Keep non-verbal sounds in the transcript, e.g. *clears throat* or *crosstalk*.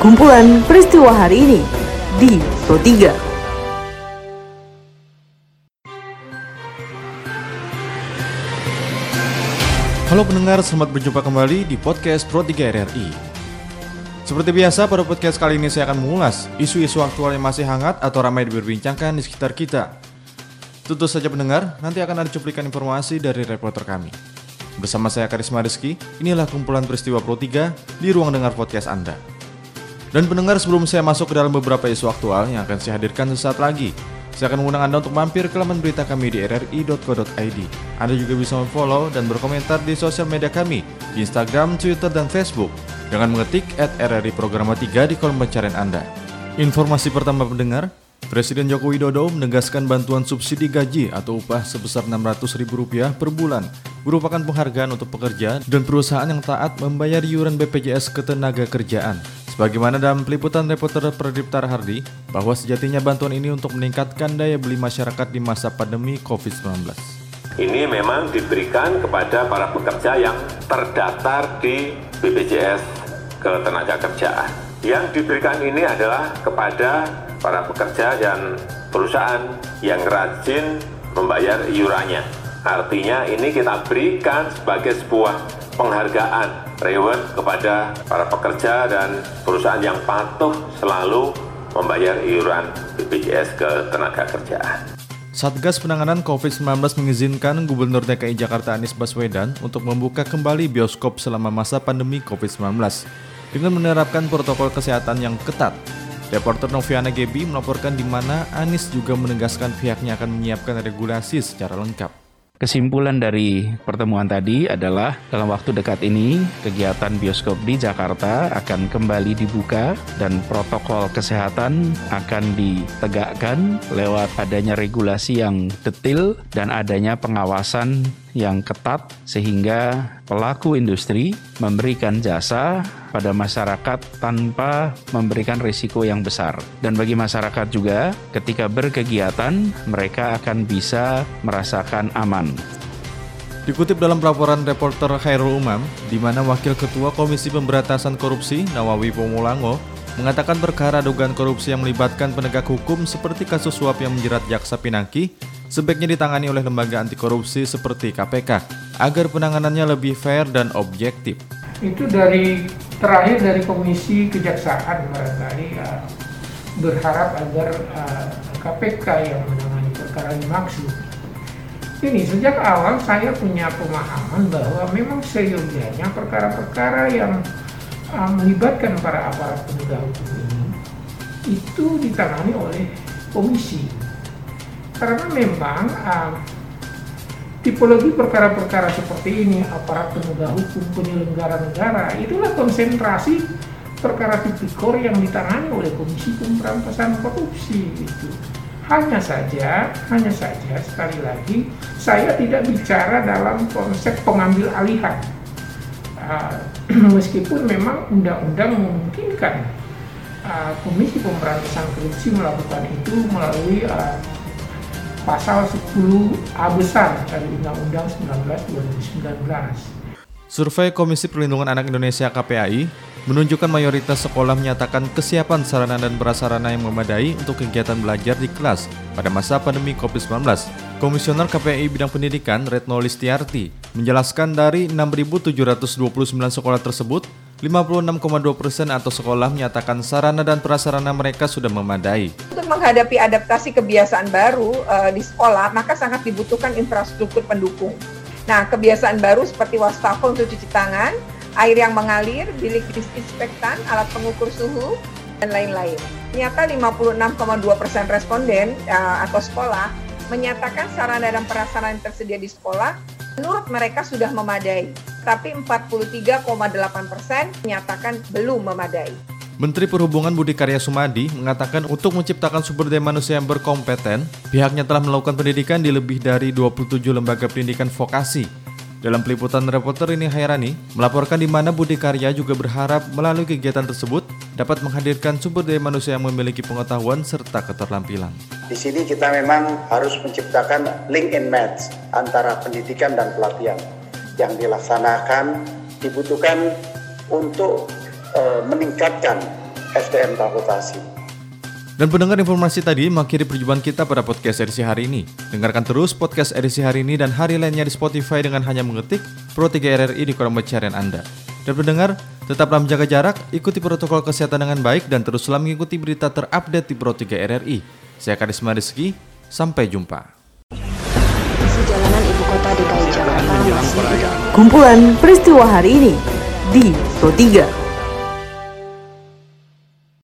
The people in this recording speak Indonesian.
kumpulan peristiwa hari ini di Pro 3. Halo pendengar, selamat berjumpa kembali di podcast Pro 3 RRI. Seperti biasa, pada podcast kali ini saya akan mengulas isu-isu aktual yang masih hangat atau ramai diperbincangkan di sekitar kita. Tentu saja pendengar, nanti akan ada cuplikan informasi dari reporter kami. Bersama saya Karisma Rizky, inilah kumpulan peristiwa Pro 3 di ruang dengar podcast Anda. Dan pendengar sebelum saya masuk ke dalam beberapa isu aktual yang akan saya hadirkan sesaat lagi, saya akan mengundang Anda untuk mampir ke laman berita kami di rri.co.id. Anda juga bisa follow dan berkomentar di sosial media kami di Instagram, Twitter, dan Facebook dengan mengetik at RRI Programa 3 di kolom pencarian Anda. Informasi pertama pendengar, Presiden Joko Widodo menegaskan bantuan subsidi gaji atau upah sebesar Rp600.000 per bulan merupakan penghargaan untuk pekerja dan perusahaan yang taat membayar iuran BPJS ketenaga kerjaan Sebagaimana dalam peliputan reporter Pradip Tarhardi, bahwa sejatinya bantuan ini untuk meningkatkan daya beli masyarakat di masa pandemi COVID-19. Ini memang diberikan kepada para pekerja yang terdaftar di BPJS Ketenagakerjaan. Yang diberikan ini adalah kepada para pekerja dan perusahaan yang rajin membayar iurannya. Artinya ini kita berikan sebagai sebuah penghargaan reward kepada para pekerja dan perusahaan yang patuh selalu membayar iuran BPJS ke tenaga kerjaan. Satgas Penanganan COVID-19 mengizinkan Gubernur DKI Jakarta Anies Baswedan untuk membuka kembali bioskop selama masa pandemi COVID-19 dengan menerapkan protokol kesehatan yang ketat. Reporter Noviana Gebi melaporkan di mana Anies juga menegaskan pihaknya akan menyiapkan regulasi secara lengkap. Kesimpulan dari pertemuan tadi adalah dalam waktu dekat ini kegiatan bioskop di Jakarta akan kembali dibuka dan protokol kesehatan akan ditegakkan lewat adanya regulasi yang detail dan adanya pengawasan yang ketat sehingga pelaku industri memberikan jasa pada masyarakat tanpa memberikan risiko yang besar. Dan bagi masyarakat juga ketika berkegiatan mereka akan bisa merasakan aman. Dikutip dalam laporan reporter Khairul Umam, di mana Wakil Ketua Komisi Pemberantasan Korupsi Nawawi Pomulango mengatakan perkara dugaan korupsi yang melibatkan penegak hukum seperti kasus suap yang menjerat Jaksa Pinangki sebaiknya ditangani oleh lembaga anti korupsi seperti KPK agar penanganannya lebih fair dan objektif. Itu dari terakhir dari Komisi Kejaksaan barangkali uh, berharap agar uh, KPK yang menangani perkara dimaksud. Ini sejak awal saya punya pemahaman bahwa memang seyogianya perkara-perkara yang uh, melibatkan para aparat penegak hukum ini itu ditangani oleh komisi karena memang uh, tipologi perkara-perkara seperti ini aparat penegak hukum penyelenggara negara itulah konsentrasi perkara tipikor yang ditangani oleh Komisi Pemberantasan Korupsi itu hanya saja hanya saja sekali lagi saya tidak bicara dalam konsep pengambil alihan. Uh, *clears throat* meskipun memang undang-undang memungkinkan uh, Komisi Pemberantasan Korupsi melakukan itu melalui uh, pasal 10A besar dari Undang-Undang 19 2019. Survei Komisi Perlindungan Anak Indonesia KPAI menunjukkan mayoritas sekolah menyatakan kesiapan sarana dan prasarana yang memadai untuk kegiatan belajar di kelas pada masa pandemi COVID-19. Komisioner KPAI bidang pendidikan Retno Listiarti menjelaskan dari 6.729 sekolah tersebut, 56,2 persen atau sekolah menyatakan sarana dan prasarana mereka sudah memadai. Menghadapi adaptasi kebiasaan baru uh, di sekolah, maka sangat dibutuhkan infrastruktur pendukung. Nah, kebiasaan baru seperti wastafel untuk cuci tangan, air yang mengalir, bilik disinfektan, alat pengukur suhu, dan lain-lain. Ternyata 56,2 persen responden uh, atau sekolah menyatakan sarana dan prasarana yang tersedia di sekolah menurut mereka sudah memadai tapi 43,8 persen menyatakan belum memadai. Menteri Perhubungan Budi Karya Sumadi mengatakan untuk menciptakan sumber daya manusia yang berkompeten, pihaknya telah melakukan pendidikan di lebih dari 27 lembaga pendidikan vokasi. Dalam peliputan reporter ini Hairani melaporkan di mana Budi Karya juga berharap melalui kegiatan tersebut dapat menghadirkan sumber daya manusia yang memiliki pengetahuan serta keterampilan. Di sini kita memang harus menciptakan link and match antara pendidikan dan pelatihan yang dilaksanakan dibutuhkan untuk e, meningkatkan SDM transportasi. Dan pendengar informasi tadi mengakhiri perjumpaan kita pada podcast edisi hari ini. Dengarkan terus podcast edisi hari ini dan hari lainnya di Spotify dengan hanya mengetik Pro 3 RRI di kolom pencarian Anda. Dan pendengar, tetaplah menjaga jarak, ikuti protokol kesehatan dengan baik dan teruslah mengikuti berita terupdate di Pro 3 RRI. Saya Karisma Rizky, sampai jumpa. Sejalanan ibu kota DKI Jakarta Kumpulan peristiwa hari ini di Pro 3.